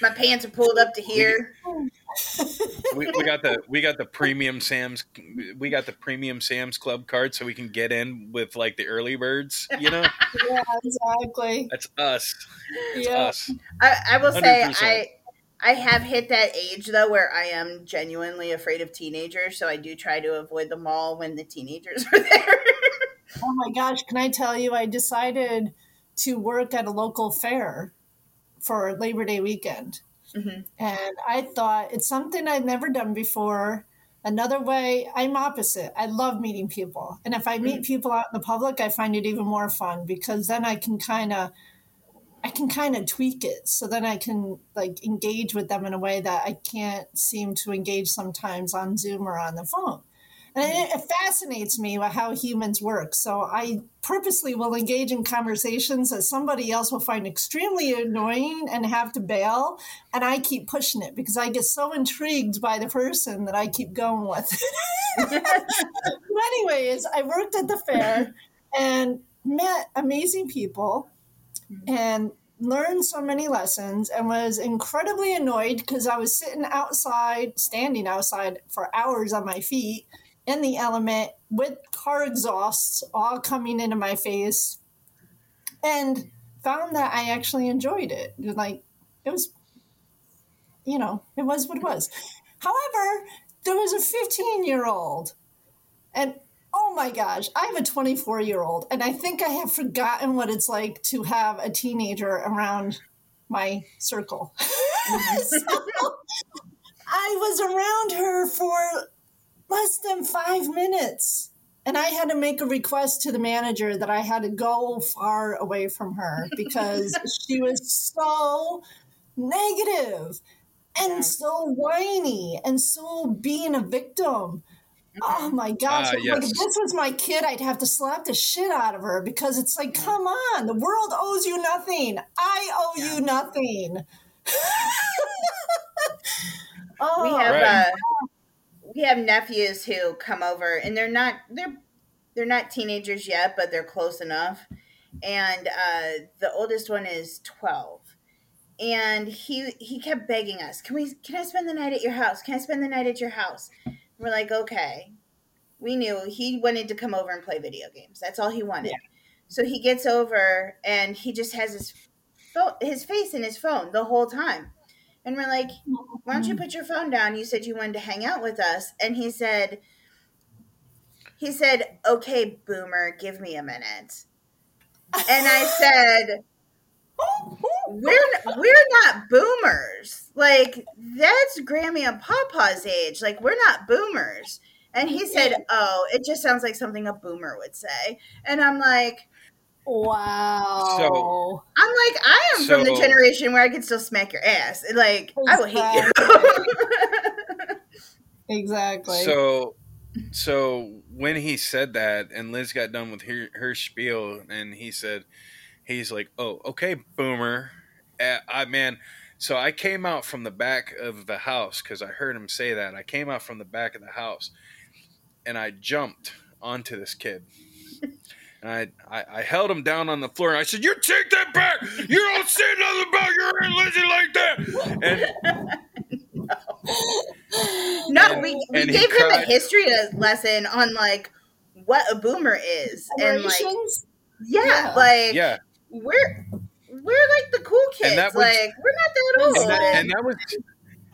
My pants are pulled up to here. we, we got the we got the premium sam's we got the premium sam's club card so we can get in with like the early birds you know Yeah, exactly. that's us That's Yeah. us I, I will say 100%. I I have hit that age though where I am genuinely afraid of teenagers, so I do try to avoid the mall when the teenagers are there. Oh my gosh, can I tell you, I decided to work at a local fair for Labor Day weekend. Mhm. And I thought it's something I'd never done before. Another way, I'm opposite. I love meeting people. And if I meet people out in the public, I find it even more fun because then I can kind of I can kind of tweak it so then I can like engage with them in a way that I can't seem to engage sometimes on Zoom or on the phone. And it, it fascinates me how humans work. So I purposely will engage in conversations that somebody else will find extremely annoying and have to bail. And I keep pushing it because I get so intrigued by the person that I keep going with. but anyways, I worked at the fair and met amazing people and learned so many lessons and was incredibly annoyed because I was sitting outside, standing outside for hours on my feet in the element with car exhausts all coming into my face and found that I actually enjoyed it. Like it was, you know, it was what it was. However, there was a 15 year old, and oh my gosh, I have a 24 year old, and I think I have forgotten what it's like to have a teenager around my circle. Mm-hmm. so, I was around her for less than five minutes. And I had to make a request to the manager that I had to go far away from her because she was so negative and Yeah. so whiny and so being a victim. Oh my gosh. Ah, Like, if this was my kid, I'd have to slap the shit out of her because it's like, come on, the world owes you nothing. I owe you nothing. oh, we have Right. uh, we have nephews who come over and they're not they're they're not teenagers yet but they're close enough. And uh, the oldest one is 12 and he he kept begging us can we can i spend the night at your house? Can i spend the night at your house? We're like okay. We knew he wanted to come over and play video games. That's all he wanted. So he gets over and he just has his his face in his phone the whole time and we're like why don't you mm-hmm. put your phone down? You said you wanted to hang out with us. And he said, he said, okay, boomer, give me a minute. And I said, we're, we're not boomers. Like, that's Grammy and Papa's age. Like, we're not boomers. And he said, mm-hmm. oh, it just sounds like something a boomer would say. And I'm like, Wow. So I'm like, I am from the generation where I can still smack your ass. Like, I will hate you. exactly. So, so when he said that, and Liz got done with her, her spiel, and he said, he's like, "Oh, okay, boomer." Uh, I man, so I came out from the back of the house because I heard him say that. I came out from the back of the house, and I jumped onto this kid. And I, I, I held him down on the floor and I said, You take that back! You don't say nothing about your Aunt Lizzie like that! And No, And- we, we and gave him a history lesson on like what a boomer is, and like yeah, Yeah. like yeah, we're we're like the cool kids. And that was- like we're not that old. and that, And and that was,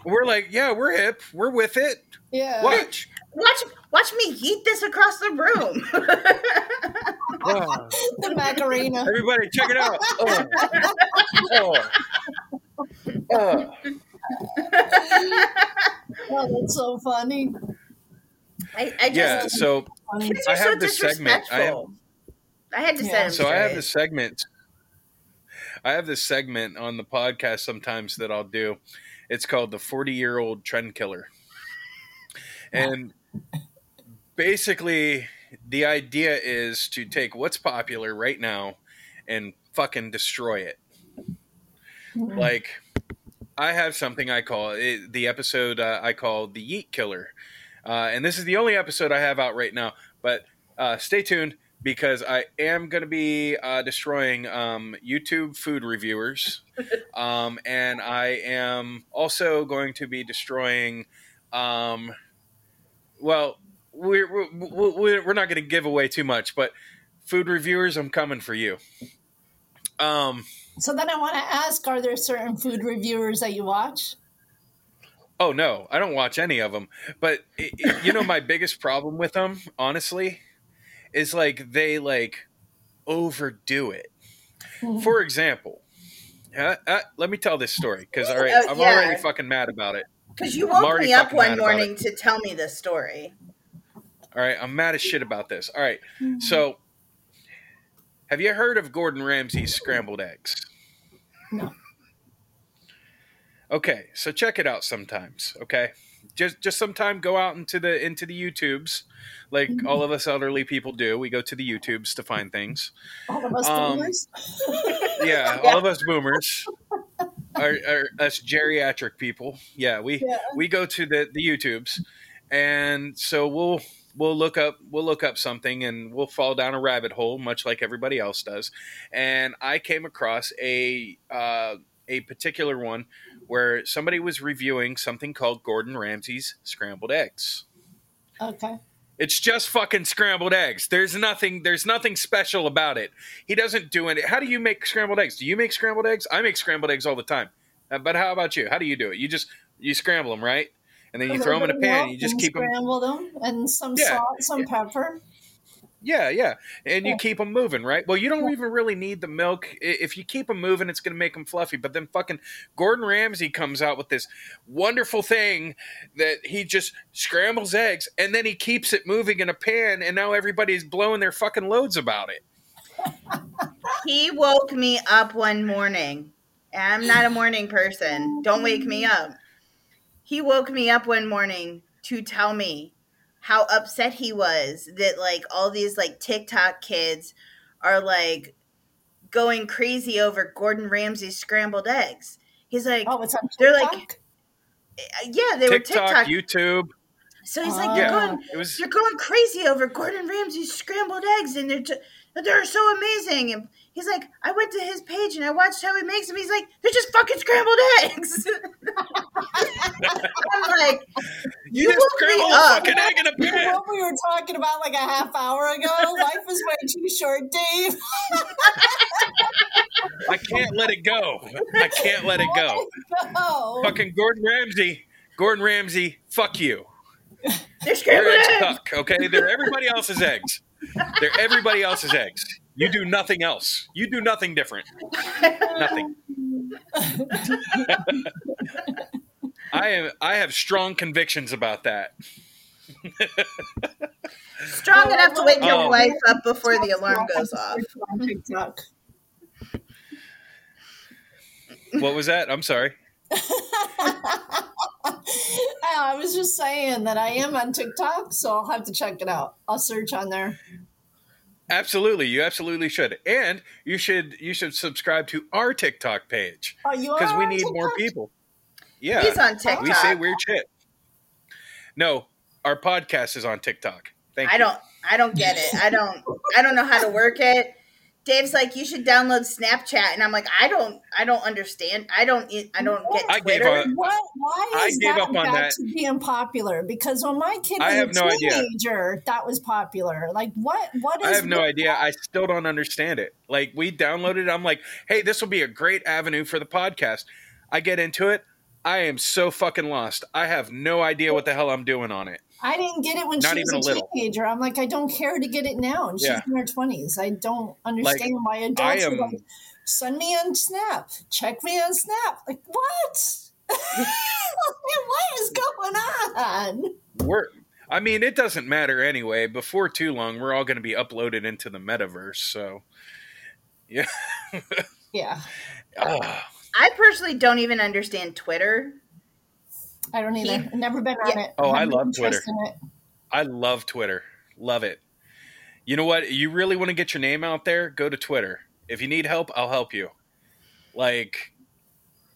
we're like, Yeah, we're hip, we're with it. yeah. Watch. watch watch me yeet this across the room. Oh, The Macarena. everybody, check it out. Oh, oh, oh. Oh, that's so funny. I, I just Yeah, so funny. kids I are so have this segment. I have- I had to Yeah. set so I have straight. this segment. I have this segment on the podcast sometimes that I'll do. It's called the 40 year old trend killer. And basically, the idea is to take what's popular right now and fucking destroy it. Like, I have something I call it, the episode uh, I call the Yeet Killer. Uh, and this is the only episode I have out right now. But uh, stay tuned because I am going to be uh, destroying um, YouTube food reviewers. um, and I am also going to be destroying, um, well, we're, we're, we're we're not going to give away too much, but food reviewers, I'm coming for you. Um, So then I want to ask: Are there certain food reviewers that you watch? Oh no, I don't watch any of them. But i i- you know, my biggest problem with them, honestly, is like they like overdo it. For example, uh, uh, let me tell this story because all right, Oh, I'm yeah. already fucking mad about it. Because you woke me up one morning to tell me this story. All right, I'm mad as shit about this. All right, so have you heard of Gordon Ramsay's scrambled eggs? No. Okay, so check it out sometimes. Okay, just just sometime go out into the into the YouTubes, like all of us elderly people do. We go to the YouTubes to find things. All of us Um, boomers. Yeah, all of us boomers, are, are us geriatric people. Yeah, we Yeah. we go to the the YouTubes, and so we'll we'll look up we'll look up something and we'll fall down a rabbit hole, much like everybody else does. And I came across a uh, a particular one where somebody was reviewing something called Gordon Ramsay's scrambled eggs. Okay. It's just fucking scrambled eggs. There's nothing. There's nothing special about it. He doesn't do it. How do you make scrambled eggs? Do you make scrambled eggs? I make scrambled eggs all the time. Uh, but how about you? How do you do it? You just you scramble them, right? And then you throw them in a pan. And you just keep them. Scramble them and some yeah, salt, some yeah. pepper. Yeah, yeah, and you keep them moving, right? Well, you don't even really need the milk. If you keep them moving, it's going to make them fluffy. But then fucking Gordon Ramsay comes out with this wonderful thing that he just scrambles eggs and then he keeps it moving in a pan, and now everybody's blowing their fucking loads about it. he woke me up one morning. I'm not a morning person. Don't wake me up. He woke me up one morning to tell me how upset he was that like all these like TikTok kids are like going crazy over Gordon Ramsay's scrambled eggs. He's like, oh, it's on TikTok? They're like, eh, yeah, they TikTok, were TikTok, YouTube. So he's like, you're oh. yeah, going, was... you're going crazy over Gordon Ramsay's scrambled eggs, and they're t- they're so amazing. And he's like, I went to his page and I watched how he makes them. He's like, they're just fucking scrambled eggs. I'm like, you, you just scrambled a fucking egg in a pan. What we were talking about like a half hour ago. Life is way too short, Dave. I can't let it go. I can't let it go. go. Fucking Gordon Ramsay. Gordon Ramsay, fuck you. They're scrambled eggs. Tuck, okay? They're everybody else's eggs. They're everybody else's eggs. You do nothing else. You do nothing different. nothing. I am. I have strong convictions about that. strong oh, enough to wake your um, wife up before the alarm goes off. TikTok. What was that? I'm sorry. I was just saying that I am on TikTok, so I'll have to check it out. I'll search on there. Absolutely, you absolutely should, and you should you should subscribe to our TikTok page because we need TikTok? more people. Yeah, he's on TikTok. We say weird shit. No, our podcast is on TikTok. Thank I you. don't. I don't get it. I don't. I don't know how to work it. Dave's like, you should download Snapchat, and I'm like, I don't, I don't understand. I don't, I don't get I Twitter. Gave up, what, why is that up back that. to being popular? Because when my kid was I have a no teenager, idea. that was popular. Like, what? What is? I have no idea. I still don't understand it. Like, we downloaded. it. I'm like, hey, this will be a great avenue for the podcast. I get into it. I am so fucking lost. I have no idea what the hell I'm doing on it. I didn't get it when Not she was a, a teenager. I'm like, I don't care to get it now, and she's yeah. in her twenties. I don't understand like, why adults am, are like, send me on Snap, check me on Snap. Like what? what is going on? We're. I mean, it doesn't matter anyway. Before too long, we're all going to be uploaded into the metaverse. So, yeah, yeah. Ah. I personally don't even understand Twitter. I don't either. He, Never been on yeah. it. Oh, I love Twitter. I love Twitter. Love it. You know what? You really want to get your name out there? Go to Twitter. If you need help, I'll help you. Like,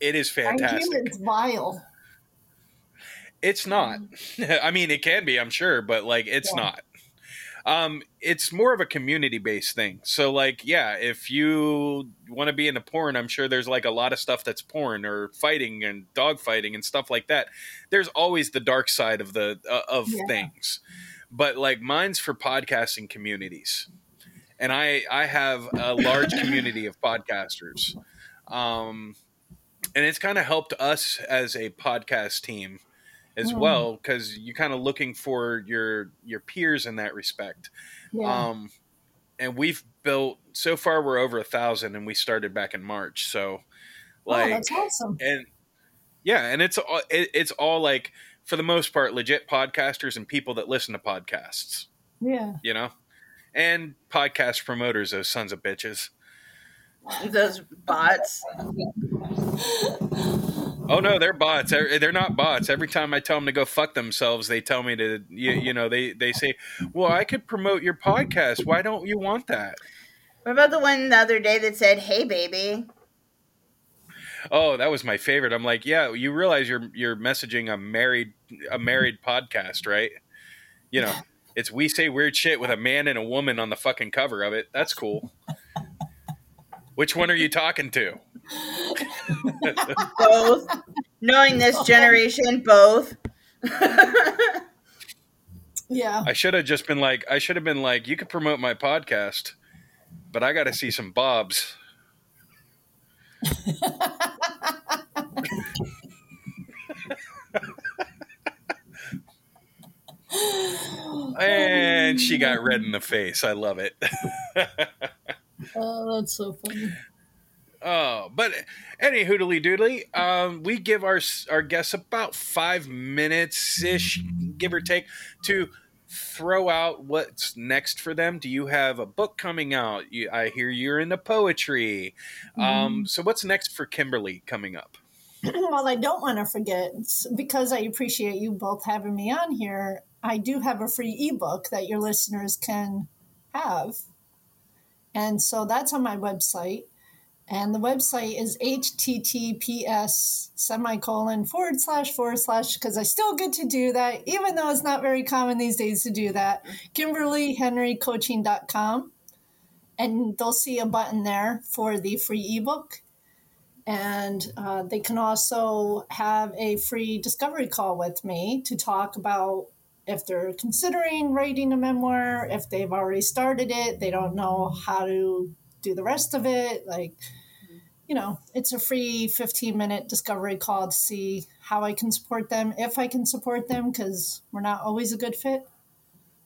it is fantastic. It's vile. It's not. I mean, it can be, I'm sure, but like, it's yeah. not. Um, it's more of a community based thing. So, like, yeah, if you want to be into porn, I'm sure there's like a lot of stuff that's porn or fighting and dog fighting and stuff like that. There's always the dark side of the uh, of yeah. things, but like mine's for podcasting communities, and I I have a large community of podcasters, um, and it's kind of helped us as a podcast team as mm. well because you're kind of looking for your your peers in that respect. Yeah. Um, and we've built so far we're over a thousand, and we started back in March. So, like, oh, that's awesome. And yeah, and it's all it, it's all like for the most part legit podcasters and people that listen to podcasts. Yeah, you know, and podcast promoters, those sons of bitches. Those bots. Oh no, they're bots. They're not bots. Every time I tell them to go fuck themselves, they tell me to. You, you know, they they say, "Well, I could promote your podcast. Why don't you want that?" What about the one the other day that said, "Hey, baby"? Oh, that was my favorite. I'm like, yeah, you realize you're you're messaging a married a married podcast, right? You know, it's we say weird shit with a man and a woman on the fucking cover of it. That's cool. Which one are you talking to? both. Knowing this generation, both. Yeah. I should have just been like, I should have been like, you could promote my podcast, but I got to see some bobs. and she got red in the face. I love it. Oh, that's so funny. Oh, but any hoodly doodly, um, we give our our guests about five minutes ish, give or take, to throw out what's next for them. Do you have a book coming out? You, I hear you're into poetry. Um, Mhm. so what's next for Kimberly coming up? well, I don't want to forget because I appreciate you both having me on here. I do have a free ebook that your listeners can have. And so that's on my website. And the website is https semicolon forward slash forward slash because I still get to do that, even though it's not very common these days to do that. KimberlyHenryCoaching.com. And they'll see a button there for the free ebook. And uh, they can also have a free discovery call with me to talk about if they're considering writing a memoir, if they've already started it, they don't know how to do the rest of it. Like, you know, it's a free 15 minute discovery call to see how I can support them, if I can support them, because we're not always a good fit.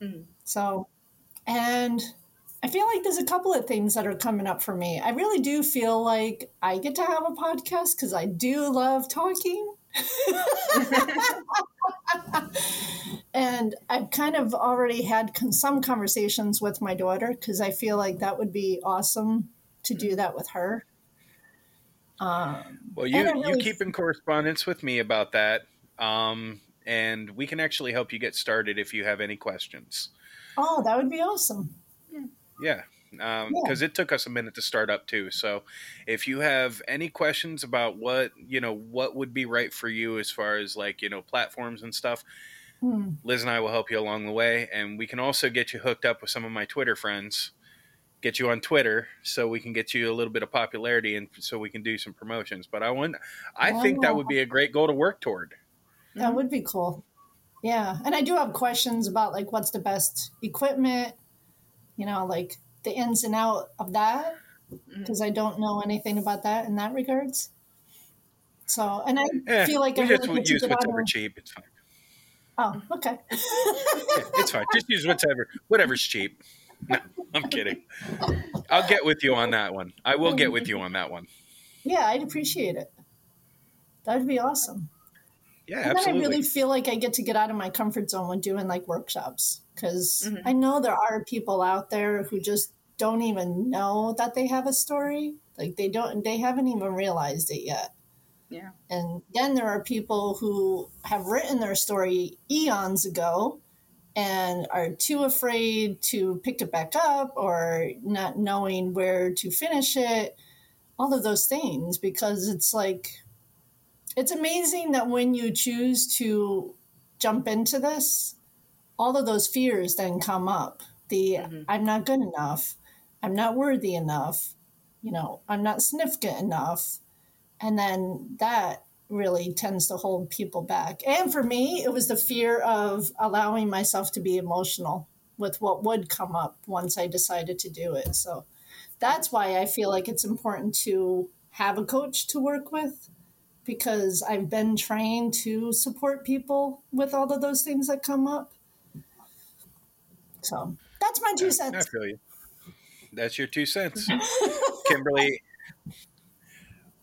Mhm. So, and I feel like there's a couple of things that are coming up for me. I really do feel like I get to have a podcast because I do love talking. and I've kind of already had con- some conversations with my daughter because I feel like that would be awesome to do that with her. Um, Well, you And I you keep in correspondence with me about that, um, and we can actually help you get started if you have any questions. oh, that would be awesome. Yeah, because it took us a minute to start up too. So, if you have any questions about what you know, what would be right for you as far as like you know platforms and stuff, Hmm. Liz and I will help you along the way, and we can also get you hooked up with some of my Twitter friends. Get you on Twitter so we can get you a little bit of popularity and so we can do some promotions. But I want, I think that would be a great goal to work toward. That would be cool. Yeah. And I do have questions about like what's the best equipment, you know, like the ins and out of that, mm. because I don't know anything about that in that regards. So, and I Yeah, feel like I just really use whatever cheap. It's fine. Oh, okay. Yeah, it's fine. Just use whatever, whatever's cheap. No, I'm kidding. I'll get with you on that one. I will get with you on that one. yeah, I'd appreciate it. That would be awesome. Yeah, And then I really feel like I get to get out of my comfort zone when doing like workshops because Mhm. I know there are people out there who just don't even know that they have a story. Like they don't, they haven't even realized it yet. Yeah. And then there are people who have written their story eons ago and are too afraid to pick it back up or not knowing where to finish it. All of those things because it's like, it's amazing that when you choose to jump into this, all of those fears then come up. The Mhm. I'm not good enough, I'm not worthy enough, you know, I'm not significant enough. And then that really tends to hold people back. And for me, it was the fear of allowing myself to be emotional with what would come up once I decided to do it. So that's why I feel like it's important to have a coach to work with because I've been trained to support people with all of those things that come up. So that's my two cents. I feel you. That's your two cents, Kimberly.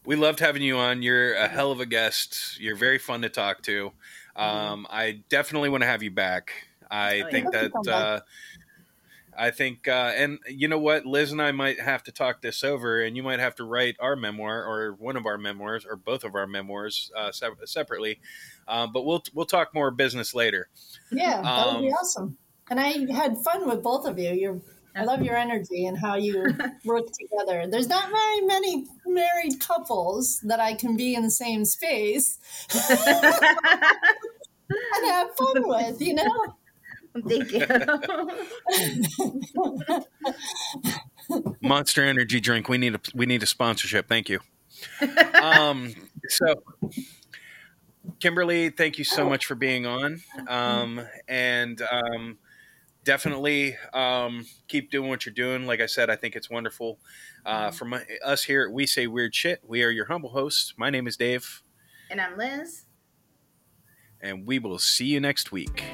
We loved having you on. You're a hell of a guest. You're very fun to talk to. Um, I definitely want to have you back. I Oh, yeah. think that uh, I think, uh, and you know what, Liz and I might have to talk this over, and you might have to write our memoir or one of our memoirs or both of our memoirs uh, se- separately. Uh, but we'll we'll talk more business later. Yeah, that would be Um, awesome. And I had fun with both of you. You're, I love your energy and how you work together. There's not very many married couples that I can be in the same space and have fun with, you know? Thank you. Monster Energy drink. We need a we need a sponsorship. Thank you. Um, so Kimberly, thank you so much for being on. Um, and um, definitely um, keep doing what you're doing. Like I said, I think it's wonderful. Uh, from us here at We Say Weird Shit, we are your humble hosts. My name is Dave. And I'm Liz. And we will see you next week.